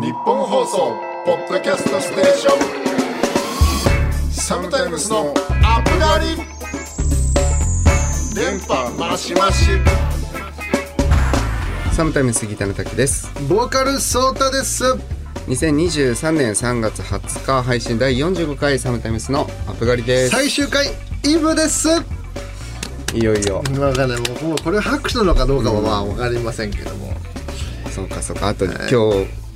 日本放送ポッドキャストステーション。サムタイムスのアップガリ電波マシマシサムタイムスギターの滝です。ボーカルソータです。2023年3月20日配信第45回サムタイムスのアップガリです。最終回イブです。わいよいよ。かんない。もうもうこれ拍手なのかどうかはまあ分かりませんけども、そうかそうか。あと今日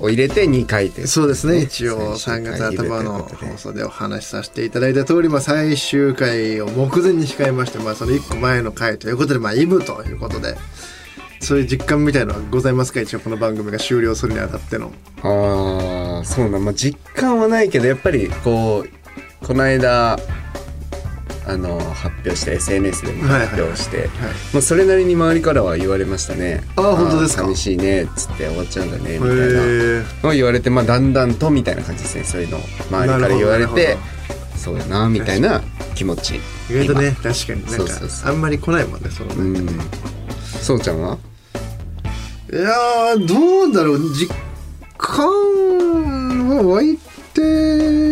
を入れて2回ですそうですね。一応3最終回月頭の放送でお話しさせていただいた通り、まあ、最終回を目前に控えまして、まあ、その1個前の回ということで、まあ、イブということでそういう実感みたいのはございますか？一応この番組が終了するにあたっての。ああそうなんまあ実感はないけどやっぱりこうこの間あの発表して SNS でも発表して、まあ、それなりに周りからは言われましたね。あー本当ですか？寂しいねっつって終わっちゃうんだねみたいな。のを言われてまあだんだんとみたいな感じですねそういうのを周りから言われてほそうだなみたいな気持ち。意外とね確かに。なんかあんまり来ないもんねそのうん。そうちゃんは？いやーどうだろう。実感は湧いてる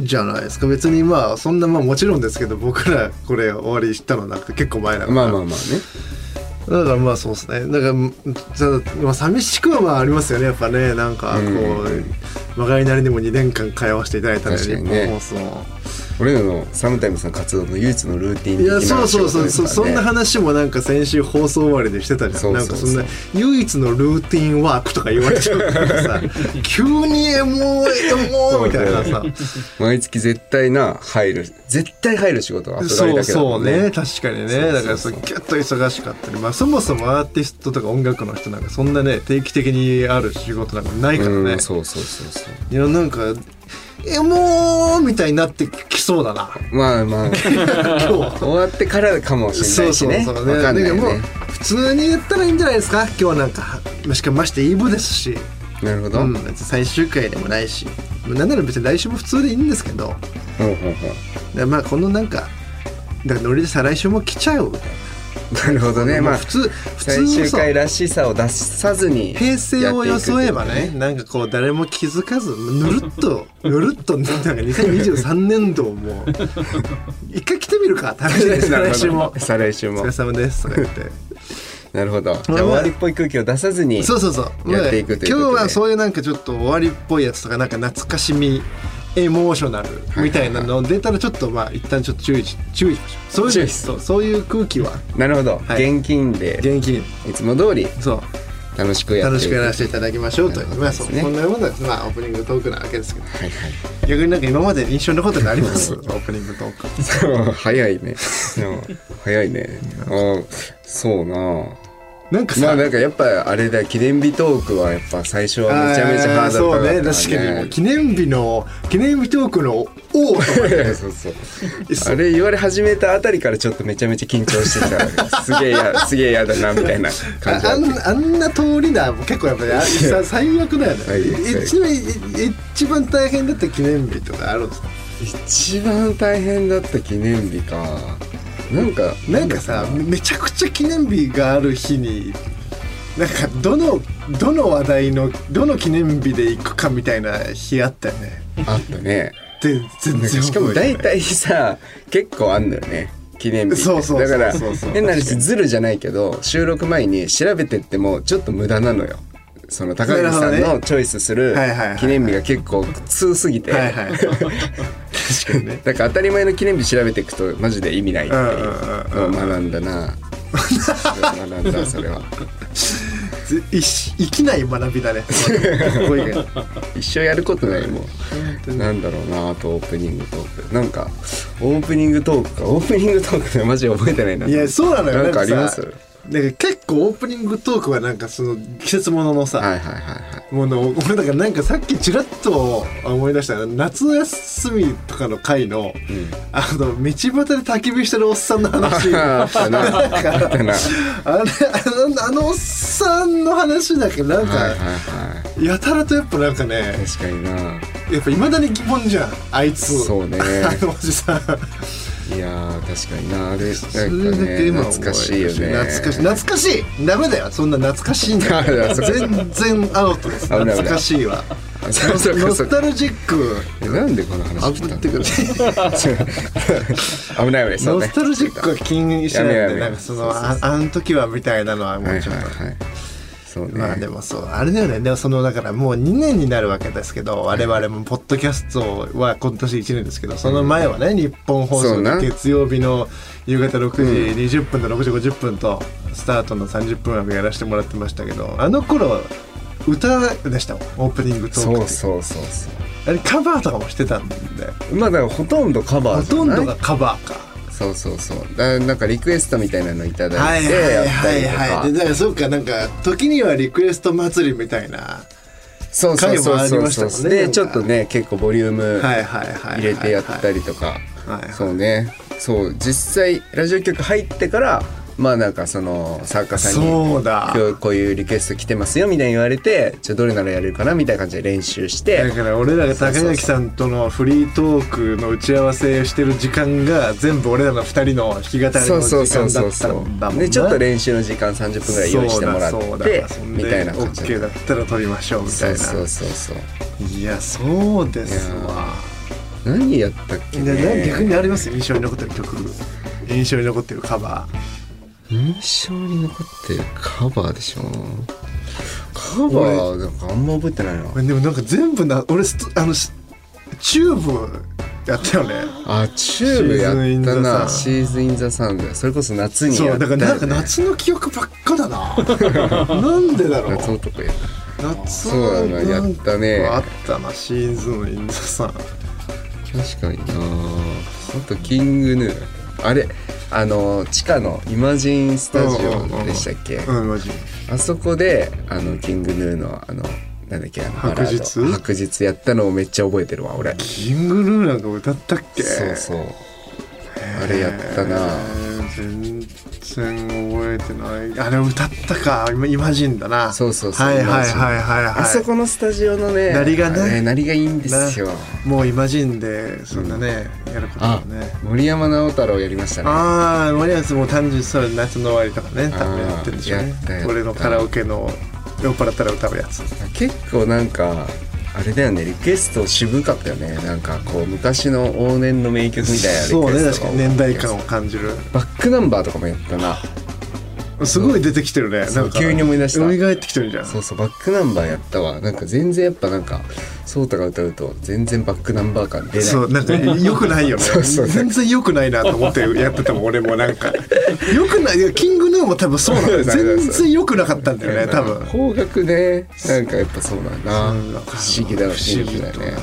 んじゃないですか？別にまあそんなまあもちろんですけど僕らこれ終わり知ったのなくて結構前だから。まあまあまあね。だからまあそうですね。だからまあ、寂しくはまあありますよねやっぱね。なんかこう、うん。曲がりなりにも2年間通わせていただいたのにね。日本放送俺らのサムタイムスの活動の唯一のルーティンいやそうそうそうそ,、仕事ですからね。そんな話もなんか先週放送終わりでしてたじゃん。なんかそんな唯一のルーティンワークとか言われちゃうからさ 急にエモエモみたいなさ。毎月絶対な入る絶対入る仕事がそうだけだもそうんねね確かにね。だからそうギュッと忙しかったりまあそもそもアーティストとか音楽の人なんかそんなね定期的にある仕事なんかないからね。うんそうそうそうそう。いやなんかエモーみたいになってきそうだな。まあまあ。今日は。終わってからかもしれそないうしね。そうそうわかんないだけどもうね普通に言ったらいいんじゃないですか？今日はなんかしかもましてイブですし、なるほど、う、うん最終回でもないし。なんなら別に来週も普通でいいんですけど。だかほうほらまあこのなんかだからノリで再来週も来ちゃうみたいなうなるほどね。まあ普通普最終通そう回らしさを出さずに平成を装えばねなんかこう誰も気づかずぬるっとぬるっとなんか2023年度をもう 一回来てみるか試しに。再来週も。再来週お疲もれ様ですとか言って。なるほど。じゃ終わりっぽい空気を出さずにそうそうそう。やっていくという今日はそういうなんかちょっと終わりっぽいやつとかなんか懐かしみエモーショナルみたいなの出たらちょっとまあ一旦ちょっと注意し注意しましょう。そういうそう。そういう空気は。なるほど、はい。現金で。元気に。いつも通り。そう。楽しくや楽しくやらせていただきましょうという。まあそんなようなまあオープニングトークなわけですけど。はいはい。逆になんか今まで印象に残ったのあります オープニングトーク。早いね。うん早いね。あそうななんかさ、まあなんかやっぱあれだ記念日トークはやっぱ最初はめちゃめちゃハードル高かったからあーそうね確かに。記念日の記念日トークの王とかそう そう。あれ言われ始めたあたりからちょっとめちゃめちゃ緊張してたす。げえやすげえや だなみたいな感じああんあんな通りな結構やっぱり最悪だよね。最悪最悪一番い一番大変だった記念日とかあるんですか？一番大変だった記念日かなんかなんかさめちゃくちゃ記念日がある日になんかどのどの話題のどの記念日で行くかみたいな日あったよね。あったね。で全然しかも大体さ結構あんのよね。記念日そうそうだから変な話ズルじゃないけど収録前に調べてってもちょっと無駄なのよ。その高木さんのチョイスする記念日が結構苦痛すぎて、確かにね。だから当たり前の記念日調べていくとマジで意味ないっていう学んだな。学んだそれは。生きない学びだね。一生やることないもうなんだろうなあとオープニングトーク。なんかオープニングトークか。オープニングトークでマジで覚えてないな。いやそうなのよ。なんかありまさすなんか結構オープニングトークはなんかその季節もののさ、はいはいはいはい。もの俺だからなんかさっきちらっと思い出した夏休みとかの回の、あの道端で焚き火してるおっさんの話。あのあのおっさんの話だけどなんか、はいはいはい。やたらとやっぱなんかね確かにな。やっぱいまだに疑問じゃんあいつ。そうね。あのおじさんいやー確かにな。あれなんかねだけ今思い懐かしいよね。懐かしい。懐かしい。ダメだよ。そんな懐かしいんだ 全然アウトです。懐かしいわ。あそうそう。ノスタルジック。えなんでこの話あ来たってくる。危ない危ないそうね。ノスタルジックは気にしないやめようやめよう。でなんかそのああの時はみたいなのはもはいうちょっと、はいはいそうね。まあでもそうあれだよね。でもそのだからもう2年になるわけですけど我々もポッドキャストは今年1年ですけどその前はね日本放送そうな。で月曜日の夕方6時20分と6時50分とスタートの30分枠やらせてもらってましたけどあの頃歌でしたもん。オープニングトークそうそうそうそう。あれカバーとかもしてたんで。まあだからほとんどカバーほとんどがカバーかそうそうそう。だなんかリクエストみたいなのいただはいいてやはい。ったりとか、はいはいでだからそうかなんか時にはリクエスト祭りみたいなそうそうそうそうましたそうでちょっとね結構ボリュームはいはいはいはい入れてやったりとか。はいはい。そうね。そう実際ラジオ局入ってからまあなんかその作家さんにそうだ。今日こういうリクエスト来てますよみたいに言われてじゃあどれならやれるかなみたいな感じで練習してだから俺らが高垣さんとのフリートークの打ち合わせしてる時間が全部俺らの二人の弾き語りの時間だったんだもんな。でちょっと練習の時間30分ぐらい用意してもらってみたいな感じ OK だったら撮りましょうみたいうな。そそうそうそう。いやそうですわ。何やったっけでね逆にあります？印象に残ってる曲。印象に残ってるカバ印象に残ってるカバーでしょ。カバー？なんかあんま覚えてないな。ーでもなんか全部な俺あのしチューブやったよね。あチューブやったな。シ Season in the Sun それこそ夏にそうやったよ、ね、だからなんか夏の記憶ばっかだな。なんでだろう。夏男や。夏そうだなやったね。あったなシーズンインザさん確かにな。あとキングヌー。あれあの地下のイマジンスタジオでしたっけ？あそこであのキングヌーのあのなんだっけあの白日？白日やったのをめっちゃ覚えてるわ俺。キングルーなんか歌ったっけ？そうそう。あれやったな。えー全然覚えてない。あれ歌ったか。今イマジンだなそうそうそうはいはいはいはいはいあそこのスタジオのね鳴りがねあれ鳴りがいいんですよもうイマジンでそんなね、やることもね森山直太朗やりましたねああ森保も単純そう夏の終わりとかね多分やってるでしょうね俺のカラオケの酔っ払ったら歌うやつ結構なんかあれだよねリクエスト渋かったよね。なんかこう昔の往年の名曲みたいなそうねが確かに年代感を感じる。バックナンバーとかもやったなすごい出てきてるね。なんか。急に思い出した。蘇ってきてるじゃん。そうそうバックナンバーやったわ。なんか全然やっぱなんかソータが歌うと全然バックナンバー感出ない。そうなんか良くないよね。そうそう。全然良くないなと思ってやってたもん俺も。なんか。良くない。キングヌーも多分そうなんだよ全然良くなかったんだよね多分。方角ね。なんかやっぱそうなんだ不思議だ不思議だよね。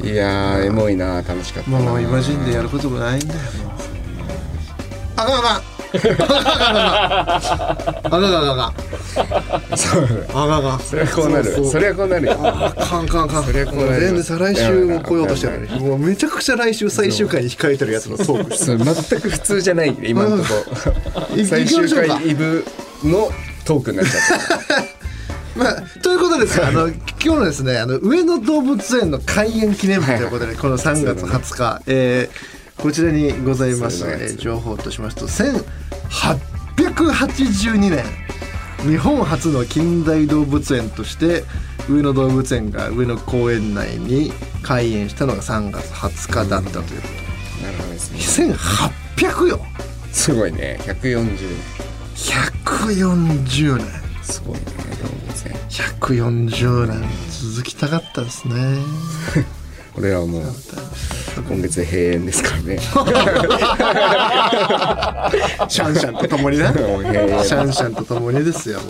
不いやーエモいな楽しかったな。もうイマジンでやることもないんだよ。もうあかんあかんあかんあかんあかんあか。んそうあか。んあかんそれはこうなる。それはこうなるよ。あかんあかんあかんそ全然再来週も来ようとしてるのに。もうめちゃくちゃ来週最終回に控えてるやつのトークそれ全く普通じゃない今のとこ。い最終回イブのトークになっちゃった。まあ、ということですあの今日のですねあの上野動物園の開園記念日ということでこの3月20日、えーこちらにございます、えー情報としますと1882年日本初の近代動物園として上野動物園が上野公園内に開園したのが3月20日だったということ。なるほどですね。1800よ。すごいね。140年140年。すごいね動物園。140年。続きたかったですね。俺らはもう今月で閉園ですからね。シャンシャンと共になシャンシャンと共にですよ。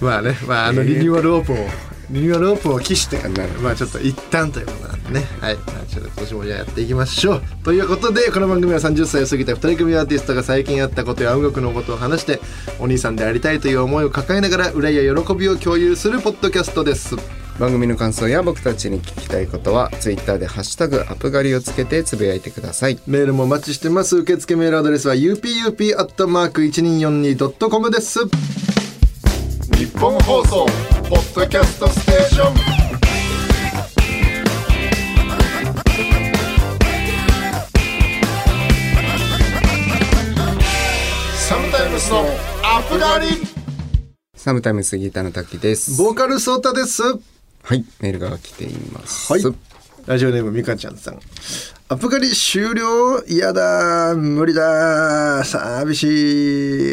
まあねまああのリニューアルオープンをリニューアルオープンを期してなるほど。まあちょっと一旦ということなんでね。はい、まあ、ちょっと今年もじゃあやっていきましょう。ということでこの番組は30歳を過ぎた2人組アーティストが最近あったことや音楽のことを話してお兄さんでありたいという思いを抱えながら憂いや喜びを共有するポッドキャストです番組の感想や僕たちに聞きたいことはツイッターでハッシュタグアプガリをつけてつぶやいてください。メールもお待ちしてます。受付メールアドレスは upup.1242.com です。日本放送ポッドキャストステーション。サムタイムスのアプガリ。サムタイムスギターの滝です。ボーカルソータです。はい。メールが来ています。はい。ラジオネームみかちゃんさん。アップ狩り終了？嫌だ。無理だ。寂し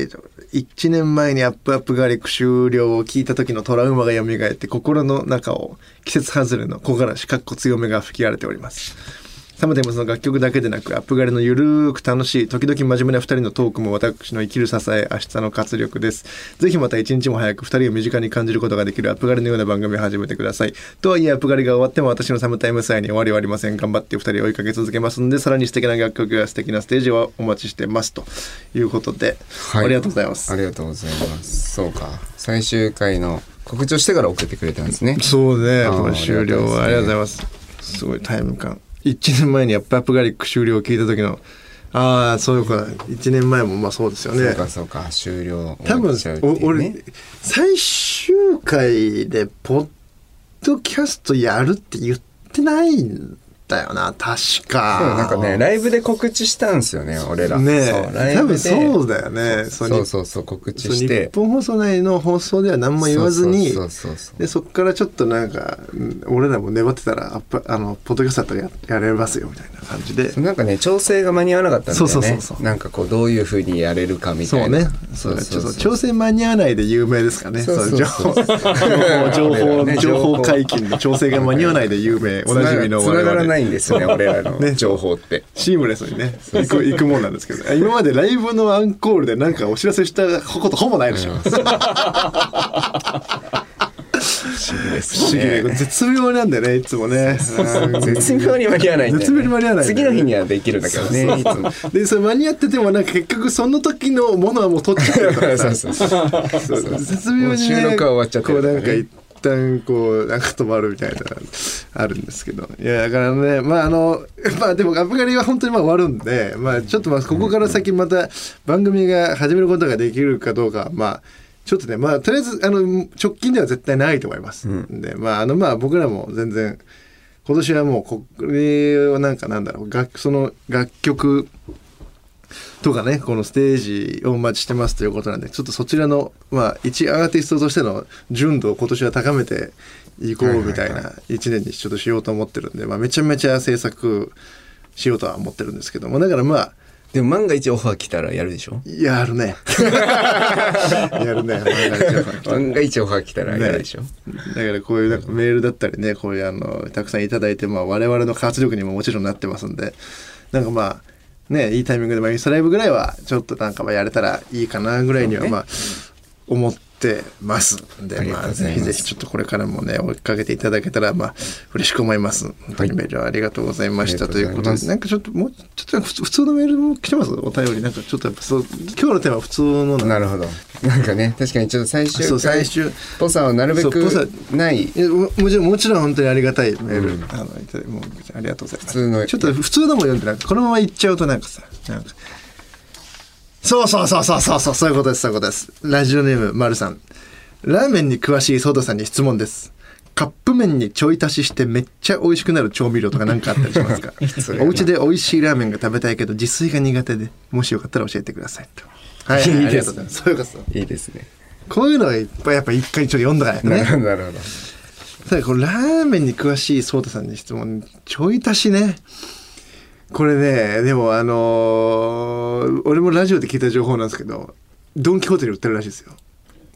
い。1年前にアップアップガリック終了を聞いた時のトラウマが蘇って心の中を季節外れの木枯らしかっこ強めが吹き荒れております。サムテムスの楽曲だけでなくアップガリのゆるーく楽しい時々真面目な2人のトークも私の生きる支え明日の活力です。ぜひまた一日も早く2人を身近に感じることができるアップガリのような番組を始めてください。とはいえアップガリが終わっても私のサムタイムス愛に終わりはありません。頑張って2人を追いかけ続けますのでさらに素敵な楽曲や素敵なステージをお待ちしてますということで、はいありがとうございます。ありがとうございます。そうか。最終回の告知をしてから送ってくれたんですね。そうね、終了はあありりがとうございます。すごいタイム感。1年前にアップアップガリック終了を聞いた時の、ああ、そういうことだ。1年前もまあそうですよねそう。かそうか終了多分、俺ね、最終回で、ポッドキャストやるって言ってないんだよな、確か。そうなんかねライブで告知したんですよね俺ら。ねえ、多分そうだよね。そうそう。そう告知そうして。日本放送内の放送では何も言わずに、そうそうそうそう。でそこからちょっとなんかうん俺らも粘ってたらあのポッドキャストだったらややれますよみたいな感じで。なんかね調整が間に合わなかったんだよね。そうそうそうそう。なんかこうどういうふうにやれるかみたいな。そうね。そうちょっと調整間に合わないで有名ですかねそうそうそう。そう情報。情報ね。情報解禁の調整が間に合わないで有名。おなじみのつながらないいんですよね 俺らのね。情報って。シームレスにね。行く行くもんなんですけど。今までライブのアンコールでなんかお知らせしたことほぼないでしょ。不思議ですねね絶妙なんだよねいつもね。うん。絶妙に間に合わないね。絶妙に間に合わない次の日にはできるんだけどね。いつもでそれ間に合っててもなんか結局その時のものはもう取っちゃってるからさ。そうそうそうそう。絶妙に、収録は終わっちゃってこうなんか一旦こうなんか止まるみたいなあるんですけど。いやだからねまああの まあでもアップガリは本当にまあ終わるんでまあちょっとまあここから先また番組が始めることができるかどうかはまあちょっとねまあとりあえずあの直近では絶対ないと思います、でまああのまあ僕らも全然今年はもうこれをなんかなんだろう楽その楽曲とかねこのステージをお待ちしてますということなんでちょっとそちらのまあ一アーティストとしての純度を今年は高めていこうみたいな一年にちょっとしようと思ってるんで、まあ、めちゃめちゃ制作しようとは思ってるんですけどもだからまあでも万が一オファー来たらやるでしょ？やるね。やるね。万が一オファー来たらやるでしょ？だからこういうなんかメールだったりねこういうあのたくさんいただいて、まあ、我々の活力にももちろんなってますんでなんかまあねいいタイミングで、まあ、インスタライブぐらいはちょっとなんかまあやれたらいいかなぐらいにはまあ思ってますんでまあぜひぜひちょっとこれからもね追いかけていただけたらまあ嬉しく思います。本当にメールありがとうございました、ありということでなんかちょっともうちょっと普通のメールも来てます？お便り。なんかちょっとやっぱそう今日のテーマは普通のななるほど。なんかね確かにちょっと最終そう最回終。っぽさをなるべくないももちろんもちろん本当にありがたいメール、うん。あのいただもうありがとうございます。普通の。ちょっと普通のも読んでなんかこのまま言っちゃうとなんかさなんかそうそうそうそうそうそうそういうことですそういうことです。ラジオネームまるさん。ラーメンに詳しいソーダさんに質問です。カップ麺にちょい足ししてめっちゃ美味しくなる調味料とか何かあったりしますか？お家で美味しいラーメンが食べたいけど自炊が苦手でもしよかったら教えてくださいと。はいいいですありがとうございます。そういうこといいですね。こういうのはいっぱいやっぱ一回ちょっと読んだからね。なるほどなるほど。さあこれラーメンに詳しいソータさんに質問ちょい足しねこれねでもあのー俺もラジオで聞いた情報なんですけどドン・キホーテに売ってるらしいですよ。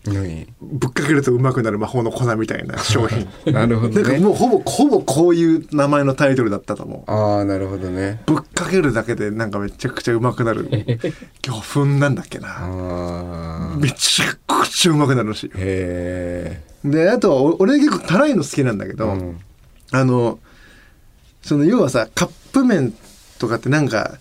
何？ぶっかけるとうまくなる魔法の粉みたいな商品。なるほどね。なんかもうほぼほぼこういう名前のタイトルだったと思う。ああなるほどね。ぶっかけるだけでなんかめちゃくちゃうまくなる。魚粉なんだっけな。ああめちゃくちゃうまくなるらしいよ。へえであと俺結構辛いの好きなんだけど、うん。あのその要はさカップ麺とかってなんか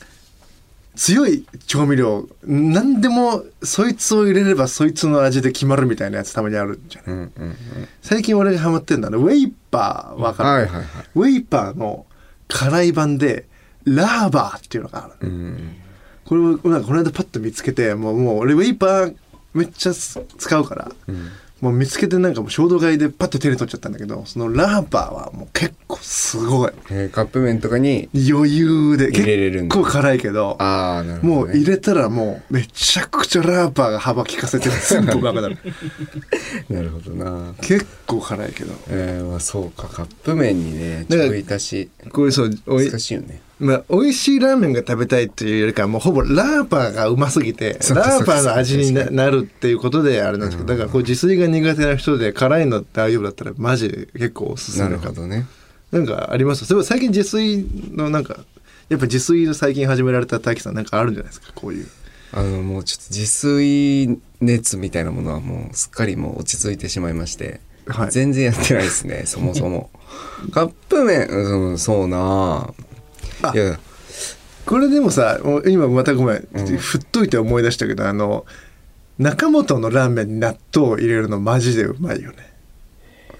強い調味料何でもそいつを入れればそいつの味で決まるみたいなやつたまにあるじゃない。うんうんうん。最近俺がハマってんだねウェイパーわかる、はいはいはい。ウェイパーの辛い版でラーバーっていうのがあるうん。これをなんかこの間パッと見つけてもうもう俺ウェイパーめっちゃす使うから、うんもう見つけてなんかもう衝動買いでパッと手に取っちゃったんだけどそのラーパーはもう結構すごい。えーカップ麺とかに余裕で入れれるんだ。結構辛いけどああなるほど、ね、もう入れたらもうめちゃくちゃラーパーが幅利かせて全部うまくなるなるほどな。結構辛いけど。えー、まあそうかカップ麺にねちょい足し。これそうおい難しいよねまあ、美味しいラーメンが食べたいっていうよりかはもうほぼラーパーがうますぎてラーパーの味になるっていうことであれなんですけどだからこう自炊が苦手な人で辛いの大丈夫だったらマジで結構おすすなめかるほどね。なんかありますそういえば最近自炊のなんかやっぱ自炊の最近始められた大樹さんなんかあるんじゃないですか？こういう。あのもうちょっと自炊熱みたいなものはもうすっかりもう落ち着いてしまいまして、はい。全然やってないですねそもそも。カップ麺うんそうなあいや。これでもさ今またごめん、うん。振っといて思い出したけどあの中本のラーメンに納豆を入れるのマジでうまいよね。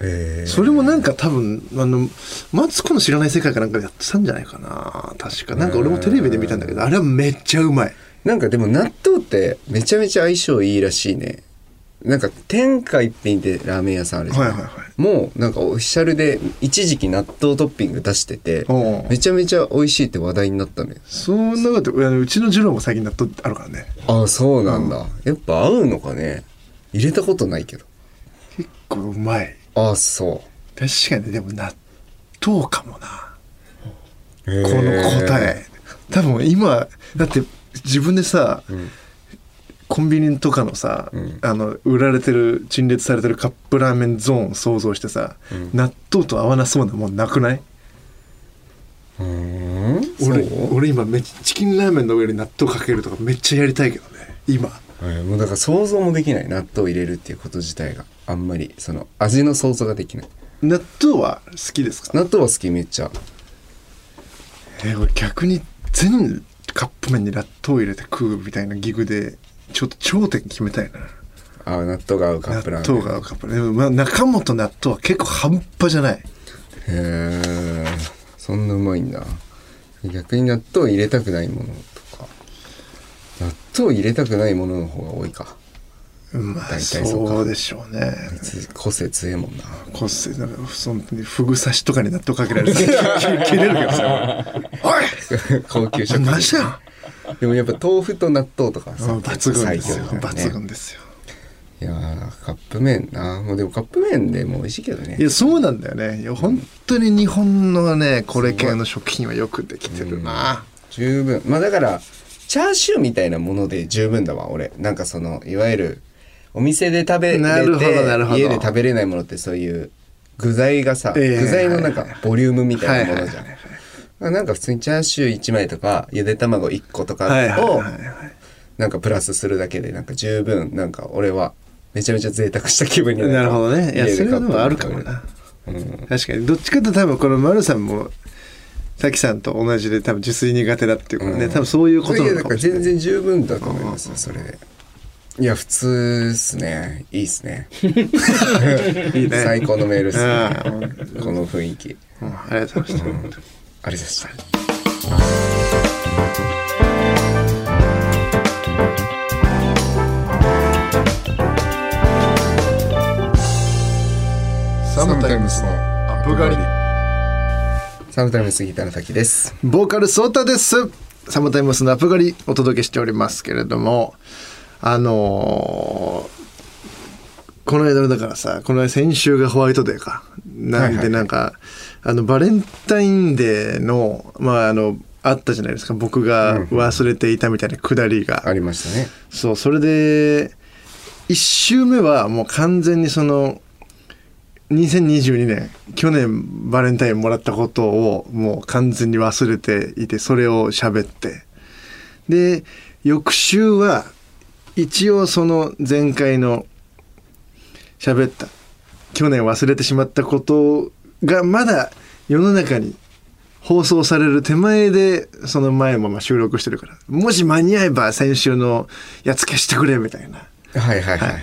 え。ーそれもなんか多分あのマツコの知らない世界かなんかでやってたんじゃないかな。確か。なんか俺もテレビで見たんだけどあれはめっちゃうまい。なんかでも納豆ってめちゃめちゃ相性いいらしいねなんか天下一品ってラーメン屋さんあるじゃん、はいはいはい。もうなんかオフィシャルで一時期納豆トッピング出しててめちゃめちゃ美味しいって話題になったのよ。そんなことうちのジローも最近納豆あるからね。ああそうなんだ、やっぱ合うのかね。入れたことないけど。結構うまい。ああそ確かにでも納豆かもな。うこの答え。多分今だって自分でさ、んコンビニとかのさ、ん。あの売られてる陳列されてるカップラーメンゾーンを想像してさ、納豆と合わなそうなもんなくない？うーん俺俺今めチキンラーメンの上に納豆かけるとかめっちゃやりたいけどね今。えーもうだから想像もできない納豆入れるっていうこと自体が。あんまりその味の想像ができない。納豆は好きですか？納豆は好きめっちゃ。えー俺逆に全カップ麺に納豆入れて食うみたいなギグでちょっと頂点決めたいな。ああ納豆が合うカップラーメン。納豆が合うカップラーメン。まあ中本納豆は結構半端じゃない。へえそんなうまいんだ。逆に納豆入れたくないものとか。納豆入れたくないものの方が多いか。まあ大体そうか。そうでしょうね。つ個性強えもんな。こっせなんかそのフグ刺しとかに納豆かけられて切れるけどさ。おい！高級食マジだよ でもやっぱ豆腐と納豆とかさ抜群ですよ。抜群ですよ。いやーカップ麺な。もうでもカップ麺でも美味しいけどね。いやそうなんだよね。いや本当に日本のねこれ系の食品はよくできてるな。十分。まあだからチャーシューみたいなもので十分だわ俺。なんかそのいわゆるお店で食べれてなるほどなるほど。家で食べれないものってそういう具材がさ、ええ。具材のなんかボリュームみたいなものじゃん、はいはいまあなんか普通にチャーシュー1枚とかゆで卵1個とかをなんかプラスするだけでなんか十分なんか俺はめちゃめちゃ贅沢した気分になる。なるほどね。いやそれはあるかもな。うん。確かに。どっちかと多分この丸さんも滝さんと同じで多分自炊苦手だっていうからね、うん。多分そういうことないやだからのかもしれない。全然十分だと思いますよそれ。でいや普通っすね。いいっすね。いいね。最高のメールっすね。この雰囲気。うん。ありがとうございました、ありがとうございました。サムタイムスのアップガリ。サムタイムスギターの滝です。ボーカルソータです。サムタイムスのアップガリお届けしておりますけれどもあのーこの間だからさこの間先週がホワイトデーか。なんはいはいはい。でなんか、あのバレンタインデーのまああのあったじゃないですか。僕が忘れていたみたいなくだりが、ありましたね。そうそれで1週目はもう完全にその2022年去年バレンタインもらったことをもう完全に忘れていてそれを喋って。で翌週は一応その前回の喋った去年忘れてしまったことがまだ世の中に放送される手前でその前もまあ収録してるからもし間に合えば先週のやつ消してくれみたいな。はいはいはいはい。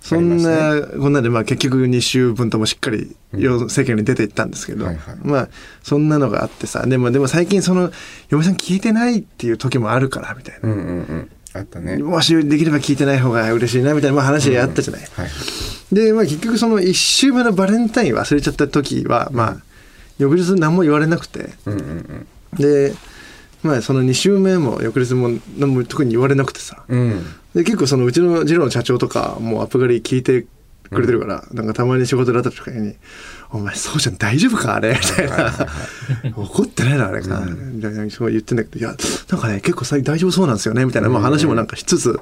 そんなこんなでまあ結局2週分ともしっかり世世間に出ていったんですけど、はいはい。まあそんなのがあってさでもでも最近その嫁さん聞いてないっていう時もあるからみたいな、うんうんうんあったね。もしできれば聞いてない方が嬉しいなみたいなまあ話あったじゃない、はい。で、まあ、結局その1週目のバレンタイン忘れちゃった時はまあ翌日何も言われなくて。うんうんでまあその2週目も翌日も何も特に言われなくてさ。うん。うんで結構そのうちのジローの社長とかもうアップ狩り聞いてくれてるから、なんかたまに仕事で会った時に「お前そうじゃん大丈夫かあれ」みたいな「怒ってないなあれ。か」みたいなそう言ってんだけど「いやなんかね結構最近大丈夫そうなんですよね」みたいな、まあ、話もなんかしつつ、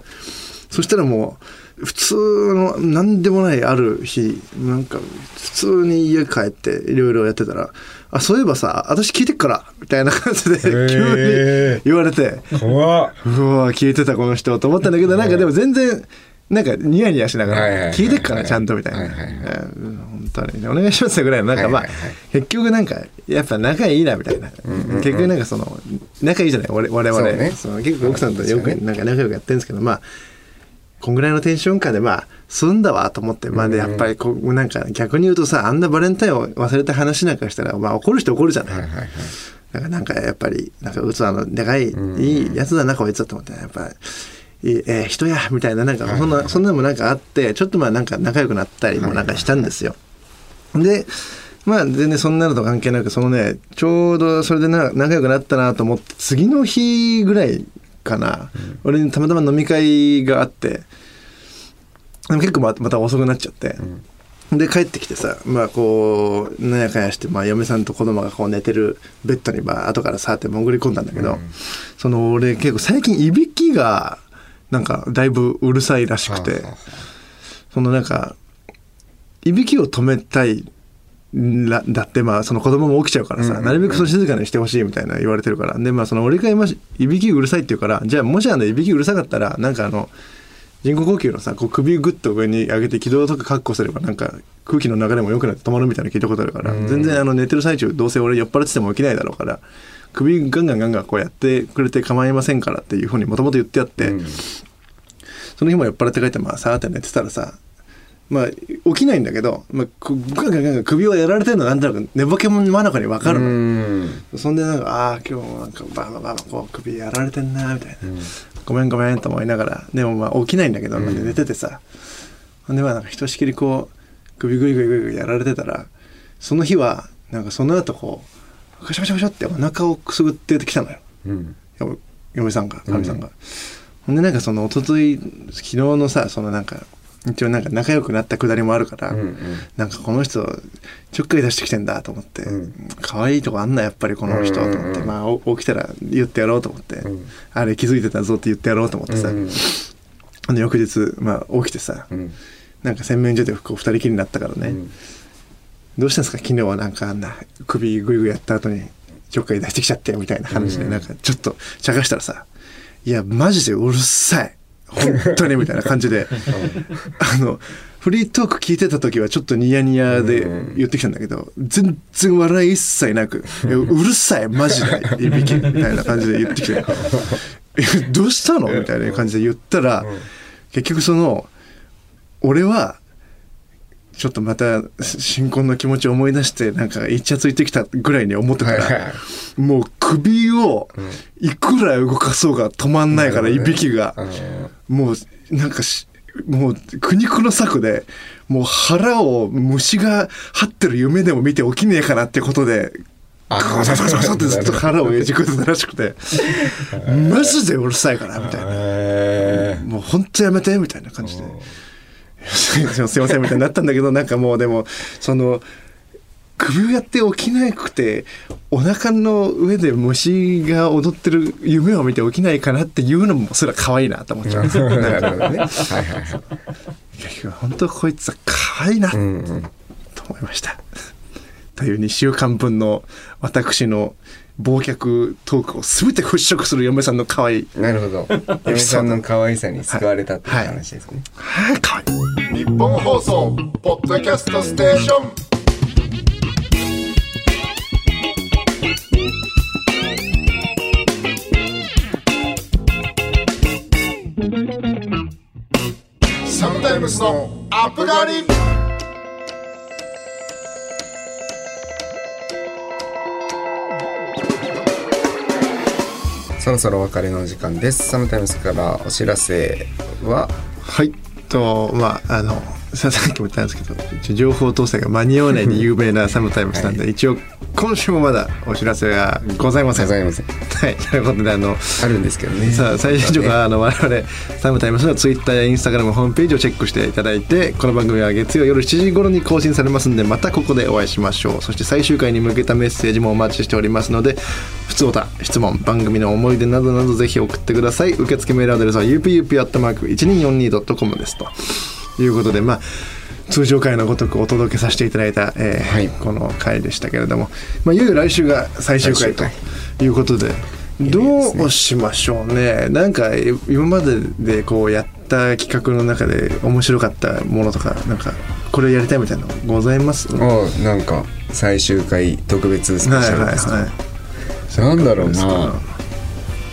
そしたらもう普通の何でもないある日なんか普通に家帰っていろいろやってたら「あそういえばさ私聞いてっから」みたいな感じで急に言われて。うわ聞いてたこの人と思ったんだけどなんかでも全然なんかニヤニヤしながら聞いてっからちゃんとみたいな。本当にねお願いしますよぐらいのなんかまあ結局なんかやっぱ仲いいなみたいな。結局なんかその仲いいじゃない我我々。そうね。その結構奥さんとよくなんか仲良くやってるんですけどまあこんぐらいのテンション感でまあ済んだわと思ってまあでやっぱりこうなんか逆に言うとさあんなバレンタインを忘れた話なんかしたらまあ怒る人怒るじゃない。なんかなんかやっぱりなんか器のでかいいいやつだなこいつだと思ってやっぱいいえー人やみたいななんかそんなそんなのもなんかあってちょっとまあなんか仲良くなったりもなんかしたんですよ。でまあ全然そんなのと関係なくそのねちょうどそれでな仲良くなったなと思って次の日ぐらいかな、俺にたまたま飲み会があってでも結構ままた遅くなっちゃって。で帰ってきてさまあこうなんやかんやして、まあ、嫁さんと子供がこう寝てるベッドにまあ後からさーって潜り込んだんだけど、その俺結構最近いびきがなんかだいぶうるさいらしくて、そのなんかいびきを止めたいらだってまあその子供も起きちゃうからさ、なるべくその静かにしてほしいみたいな言われてるからでまあその俺が今いびきうるさいって言うからじゃあもしあのいびきうるさかったらなんかあの人工呼吸のさこう首グッと上に上げて気道とか確保すればなんか空気の流れも良くなって止まるみたいなの聞いたことあるから、うん。全然あの寝てる最中どうせ俺酔っ払ってても起きないだろうから首ガンガンガンガンこうやってくれて構いませんからっていうふうにもともと言ってあって、うん。その日も酔っ払って帰ってまあさーって寝てたらさまあ起きないんだけど、まあ、くガンガンガンガン首をやられてるのなんとなく寝ぼけも真中に分かるの、うん。そんでなんかああ今日もなんかバーバーバーこう首やられてんなみたいな、ごめんごめんと思いながら。でもまあ起きないんだけど、寝ててさ。ほんでまあなんかひとしきりこう首グイグイグイグイやられてたらその日はなんかその後こうガシャガシャガシャってお腹をくすぐってきたのよ。うん。よ嫁さんがかみさんが、ほんでなんかその一昨日昨日のさそのなんか一応なんか仲良くなったくだりもあるから、うんうん。なんかこの人ちょっかい出してきてんだと思って、うん。可愛いとこあんなやっぱりこの人と思って、うんうんうんまあお起きたら言ってやろうと思って、ん。あれ気づいてたぞって言ってやろうと思ってさ、うんあの翌日、まあ、起きてさ、うん。なんか洗面所でこう二人きりになったからね、うんどうしたんですか？昨日はなんかあんな首グイグイやった後にちょっかい出してきちゃってみたいな話でなんかちょっと茶化したらさ「いやマジでうるさい。本当に」みたいな感じで。あのフリートーク聞いてた時はちょっとニヤニヤで言ってきたんだけど全然笑い一切なく「い やうるさいマジでいびき」みたいな感じで言ってきて「えどうしたの?」みたいな感じで言ったら結局その俺はちょっとまた新婚の気持ちを思い出してなんかイチャついてきたぐらいに思ってたはいはいらもう首をいくら動かそうが止まんないからいびきが。もうなんかしもう苦肉の策でもう腹を虫が張ってる夢でも見て起きねえかなってことであガサガサガサってずっと腹をえじくってたらしくてマジでうるさいからみたいな。へもう本当やめてみたいな感じで。すいませんすいませんみたいになったんだけどなんかもうでもその首をやって起きなくてお腹の上で虫が踊ってる夢を見て起きないかなっていうのもそれは可愛いなと思っちゃうんですよ。え ななんかるほどねはいはいはい本当こいつは可愛いなと思いました。という2週間分の私の忘却トークを全て払拭する嫁さんの可愛い。なるほど。嫁さんの可愛さに救われたっていう話ですね。はあ可愛い。日本放送ポッドキャストステーション。サムタイムスのアップガリそろそろお別れの時間です。サムタイムスからお知らせは？はい。とまああのさ さっきも言ったんですけど情報統制が間に合わないで有名なサムタイムスなんで、一応今週もまだお知らせがございません。ございません。はい、ということであのあるんですけどね。さあ最初はあの我々サムタイムスのツイッターやインスタグラムホームページをチェックしていただいてこの番組は月曜夜7時頃に更新されますんでまたここでお会いしましょう。そして最終回に向けたメッセージもお待ちしておりますので普通歌質問番組の思い出などなどぜひ送ってください。受付メールアドレスは upup.1242.com ですということでまあ通常回のごとくお届けさせていただいた、えーはい。この回でしたけれども、まあ、いよいよ来週が最終回と最いうことでどうしましょうね。なんか今まででこうやった企画の中で面白かったものとかなんかこれやりたいみたいなのございます？はおなんか最終回特別スペいシャルですか、はいはいなんだろうな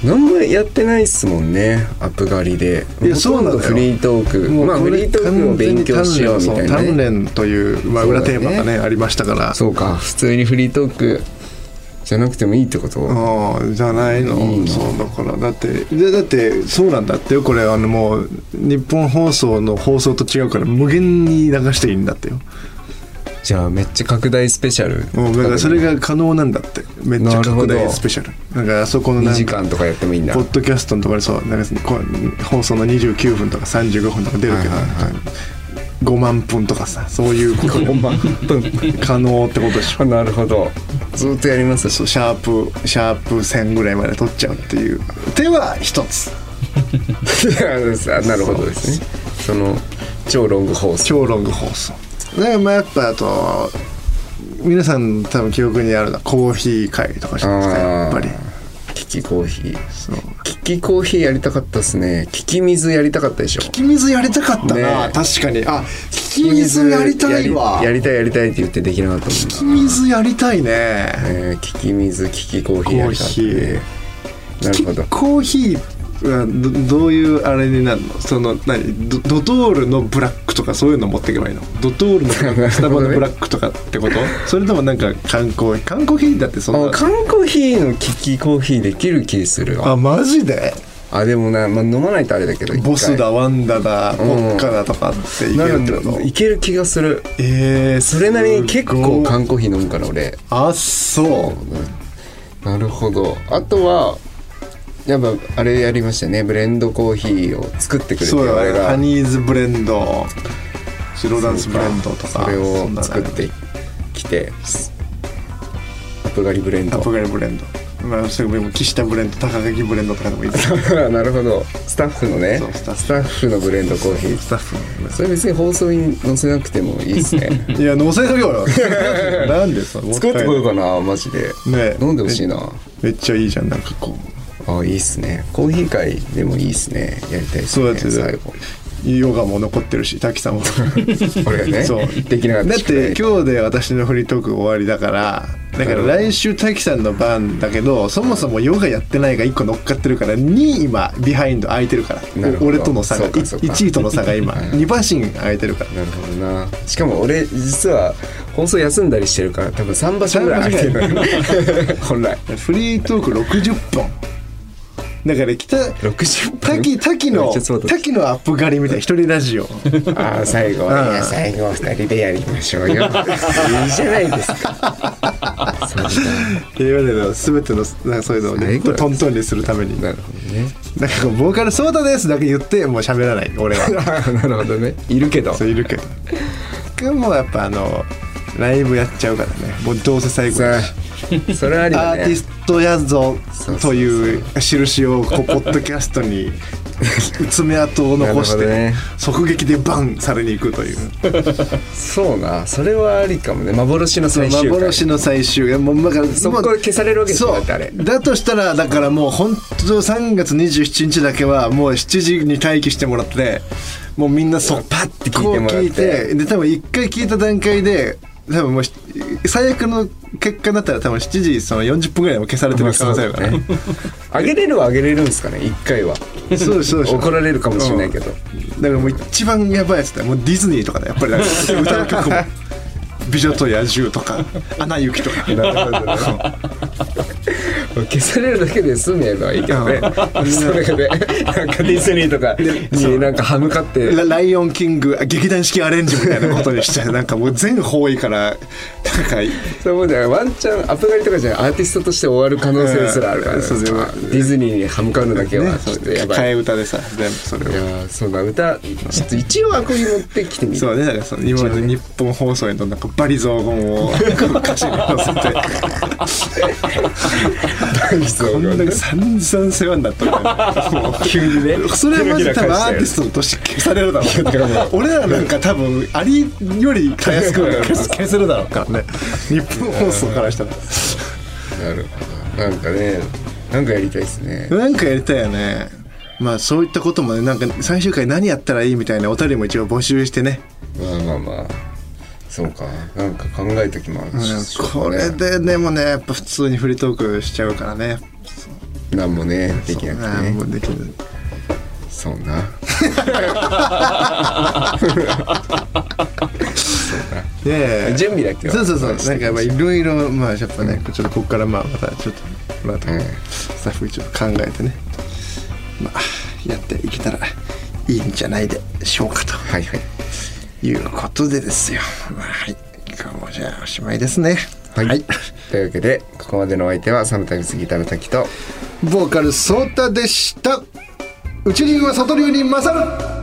何もやってないっすもんねアップ狩りで。いやそうなんどフリートーク。まあフリートークを勉強しようみたいな、完全に鍛ね、錬という、まあ、裏テーマがねありましたから。そうか。普通にフリートークじゃなくてもいいってこと。ああじゃないの？いいの？そうだから。だってでだってそうなんだってよこれ。あのもう日本放送の放送と違うから無限に流していいんだってよじゃあめっちゃ拡大スペシャル。もうだからそれが可能なんだって。めっちゃ拡大スペシャル。なんかあそこのな2時間とかやってもいいんだ。ポッドキャストのとかでそうなんか放送の29分とか35分とか出るけど、はいはいはい。5万分とかさそういうこと。5万分。可能ってことでしょ。なるほど。ずっとやります。そうシャープシャープ1000ぐらいまで取っちゃうっていう。手は一つ。あなるほどですね。その超ロング放送。超ロング放送だからまあやっぱあと皆さん多分記憶にあるのはコーヒー会とかじゃないですかやっぱり。キキコーヒー。そう。キキコーヒーやりたかったっすね。キキ水やりたかったでしょ。聞き水やりたかったな、ね。確かに。あ聞き水やりたいわ。やりたいやりたいって言ってできなかったもんな。聞き水やりたいね。えー、キキ水キキコーヒーやりたかったコーねなるほど。コーヒーはどどういうあれになるの？その何？ドドトールのブラックとかそういうの持っていけばいいの？ドトールのスタバのブラックとかってこと？それともなんか缶コーヒー缶コーヒーだってそんな？あ缶コーヒーのキキコーヒーできる気するわ。あマジで？あでもな、まあ、飲まないとあれだけどボスだワンダだポッカだとかっていけるってこといける気がする。えー、それなりに結構缶コーヒー飲むから俺。あそう。なるほど。あとはやっぱあれやりましたね。ブレンドコーヒーを作ってくれてそうがね。ハニーズブレンド白ダンスブレンドとかそれを作ってきてアップガリブレンド。アップガリブレンド。まあそれも岸田ブレンド高垣ブレンドとかでもいいです。なるほど。スタッフのね。スタッフ。のブレンドコーヒー。スタッフのそれ別に放送に載せなくてもいいですね。いや乗せとけよ なんでさ作ってこようかなマジで。ね。飲んでほしいな。めっちゃいいじゃんなんかこあいいっすね。コーヒー会でもいいっすね。やりたいっすねそうやって最後。うヨガも残ってるし滝さんも。俺がねそう。できなかっただって今日で私のフリートーク終わりだからだから来週滝さんの番だけどそもそもヨガやってないが1個乗っかってるから2今ビハインド空いてるから。俺との差がそうかそうか。1位との差が今2馬身空いてるから。なるほどな。しかも俺実は放送休んだりしてるから多分3場所ぐらい空いてる 本来。フリートーク60本だから北60分。滝滝の滝のアップ狩りみたいな一人ラジオ。ああ最後うん。いや最後2人でやりましょうよ。いいじゃないですか。そうだ今までの全てのなんかそういうのをねトントンにするために。なるほどね。なんかボーカルソーダですだけ言ってもう喋らない俺は。なるほどね。いるけど。そういるけど。でもやっぱあのライブやっちゃうからね。もうどうせ最後それありだね。アーティストやぞという印をこうポッドキャストに 爪痕を残して、即撃でバンされに行くという。そうなそれはありかもね。幻の最終回。幻の最終回。もうだからそこから消されるわけですよそう。だだとしたらだからもう本当3月27日だけはもう7時に待機してもらってもうみんなそパッて聞いてもらって。こう聞いてで多分1回聞いた段階で多分もうし最悪の結果だったら多分7時その40分ぐらいでも消されてる可能性あるから、ね。あげれるはあげれるんですかね一回は。そうそう怒られるかもしれないけど、だからもう一番やばいやつだよもうディズニーとかだよやっぱり。歌う曲も美女と野獣とかアナ雪とか。消されるだけで済めばいいけどね。それでなんかディズニーとかになんか歯向かって。ラライオンキング劇団四季アレンジみたいなことにしちゃうなんかもう全方位からなんかそう思うじゃんワンチャンアップ狩りとかじゃアーティストとして終わる可能性すらあるから、ね。うんそう。ディズニーに歯向かうのだけはね。ちょっとやばい、替え歌でさ全部それを。いやーそうだ歌ちょっと一応アコギ持ってきてみる。そうねだからその今まで日本放送へのなんかバリ雑言を歌詞に載せてこんだけ散々世話になったからもう急にねそれはマジ多分アーティストとして消されるだろうけど俺らなんか多分ありよりたやすく消す消せるだろうからね日本放送からしたらなるほどなんかねなんかやりたいですねなんかやりたいよねまあそういったこともねなんか最終回何やったらいいみたいなお便りも一応募集してねまあまあまあそうか。なんか考えときますこれででもねやっぱ普通にフリートークしちゃうからね。なんもねできなくあてね。ーもうできる そうな。ね準備だけは。そうそうそう。なんかまあいろいろまあやっぱねちょっとここからまあまたちょっとまたうん。スタッフちょっと考えてね。まあやっていけたらいいんじゃないでしょうかと。はいはいいうことでですよ。まあはい。今日もじゃあおしまいですね。はい、というわけでここまでのお相手はサムタイムスギターの滝とボーカルソータでした。内リンは外流に勝る